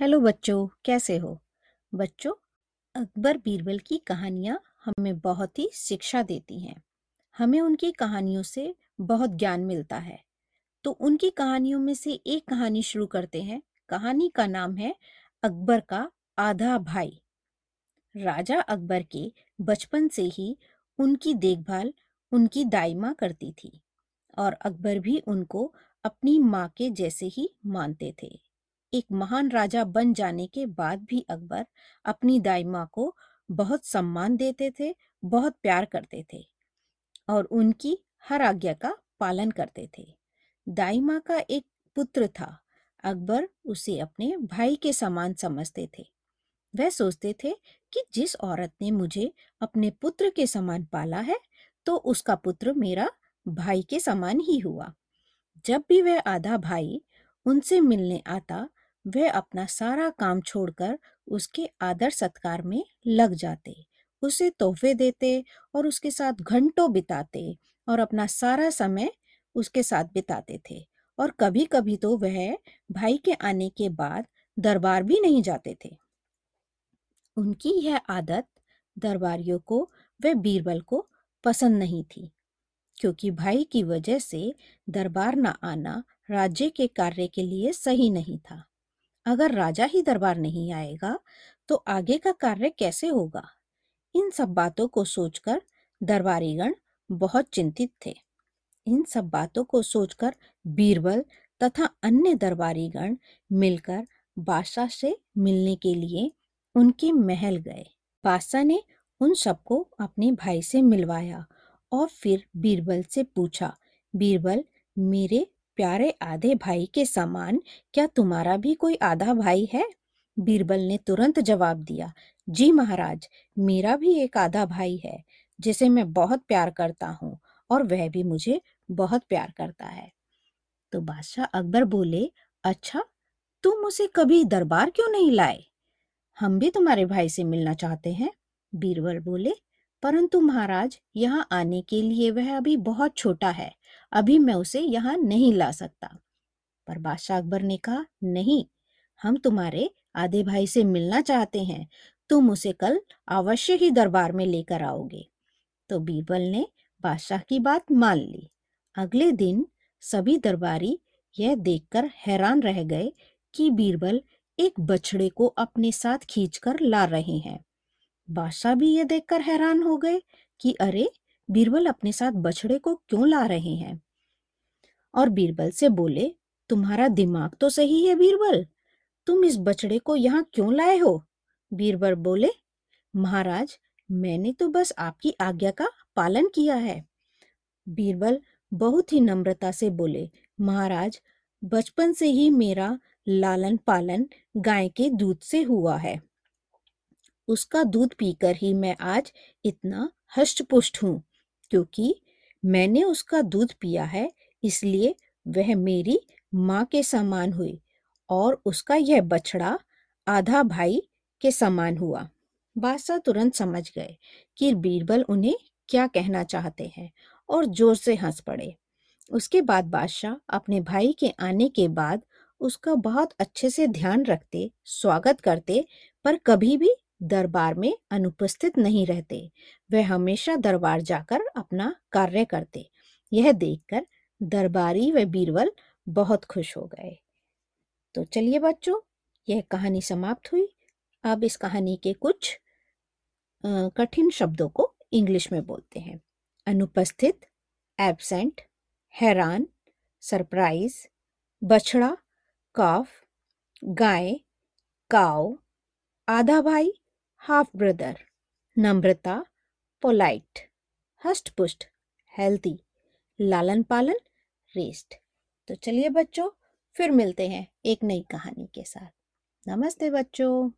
Hello बच्चों, कैसे हो? बच्चों, अकबर बीरबल की कहानियाँ हमें बहुत ही शिक्षा देती हैं। हमें उनकी कहानियों से बहुत ज्ञान मिलता है। तो उनकी कहानियों में से एक कहानी शुरू करते हैं। कहानी का नाम है अकबर का आधा भाई। राजा अकबर के बचपन से ही उनकी देखभाल, उनकी दाई माँ करती थी और अकबर भी उनको अपनी माँ के जैसे ही मानते थे। एक महान राजा बन जाने के बाद भी अकबर अपनी दाई माँ को बहुत सम्मान देते थे, बहुत प्यार करते थे और उनकी हर आज्ञा का पालन करते थे। दाई माँ का एक पुत्र था, अकबर उसे अपने भाई के समान समझते थे। वह सोचते थे कि जिस औरत ने मुझे अपने पुत्र के समान पाला है तो उसका पुत्र मेरा भाई के समान ही हुआ। जब भी वह आधा भाई उनसे मिलने आता वह अपना सारा काम छोड़कर उसके आदर सत्कार में लग जाते, उसे तोहफे देते और उसके साथ घंटों बिताते और अपना सारा समय उसके साथ बिताते थे। और कभी कभी तो वह भाई के आने के बाद दरबार भी नहीं जाते थे। उनकी यह आदत दरबारियों को, व बीरबल को पसंद नहीं थी, क्योंकि भाई की वजह से दरबार न आना राज्य के कार्य के लिए सही नहीं था। अगर राजा ही दरबार नहीं आएगा तो आगे का कार्य कैसे होगा? इन सब बातों को सोचकर दरबारीगण बहुत चिंतित थे। इन सब बातों को सोचकर बीरबल तथा अन्य दरबारीगण मिलकर बादशाह से मिलने के लिए उनके महल गए। बादशाह ने उन सबको अपने भाई से मिलवाया और फिर बीरबल से पूछा, बीरबल, मेरे प्यारे आधे भाई के समान, क्या तुम्हारा भी कोई आधा भाई है? बीरबल ने तुरंत जवाब दिया, जी महाराज, मेरा भी एक आधा भाई है, जिसे मैं बहुत प्यार करता हूँ और वह भी मुझे बहुत प्यार करता है। तो बादशाह अकबर बोले अच्छा तुम उसे कभी दरबार क्यों नहीं लाए? हम भी तुम्हारे भाई से मिलना चाहते हैं। बीरबल बोले, परंतु महाराज, यहाँ आने के लिए वह अभी बहुत छोटा है। अभी मैं उसे यहाँ नहीं ला सकता। पर बादशाह अकबर ने कहा, नहीं, हम तुम्हारे आधे भाई से मिलना चाहते हैं। तुम उसे कल अवश्य ही दरबार में लेकर आओगे। तो बीरबल ने बादशाह की बात मान ली। अगले दिन सभी दरबारी यह देखकर हैरान रह गए कि बीरबल एक बछड़े को अपने साथ खींचकर ला रहे हैं। बादशाह भी यह देखकर हैरान हो गए कि, अरे बीरबल अपने साथ बछड़े को क्यों ला रहे हैं? और बीरबल से बोले, तुम्हारा दिमाग तो सही है बीरबल। तुम इस बछड़े को यहाँ क्यों लाए हो? बीरबल बोले, महाराज, मैंने तो बस आपकी आज्ञा का पालन किया है। बीरबल बहुत ही नम्रता से बोले, महाराज, बचपन से ही मेरा लालन पालन गाय के दूध से हुआ है। उसका दूध पीकर ही मैं आज इतना हष्ट पुष्ट हूँ। क्योंकि मैंने उसका दूध पिया है, इसलिए वह मेरी माँ के समान हुई और उसका यह बछड़ा आधा भाई के समान हुआ। बादशाह तुरंत समझ गए कि बीरबल उन्हें क्या कहना चाहते हैं और ज़ोर से हंस पड़े। उसके बाद बादशाह अपने भाई के आने के बाद उसका बहुत अच्छे से ध्यान रखते, स्वागत करते, पर कभी भी दरबार में अनुपस्थित नहीं रहते। वह हमेशा दरबार जाकर अपना कार्य करते। यह देखकर दरबारी व बीरबल बहुत खुश हो गए। तो चलिए बच्चों, यह कहानी समाप्त हुई। अब इस कहानी के कुछ कठिन शब्दों को इंग्लिश में बोलते हैं। अनुपस्थित, एबसेंट, हैरान, सरप्राइज़, बछड़ा, काफ, गाय, काव, आधा भाई हाफ़ ब्रदर नम्रता पोलाइट हस्ट पुष्ट हेल्थी लालन पालन रेस्ट तो चलिए बच्चों, फिर मिलते हैं एक नई कहानी के साथ। नमस्ते बच्चों।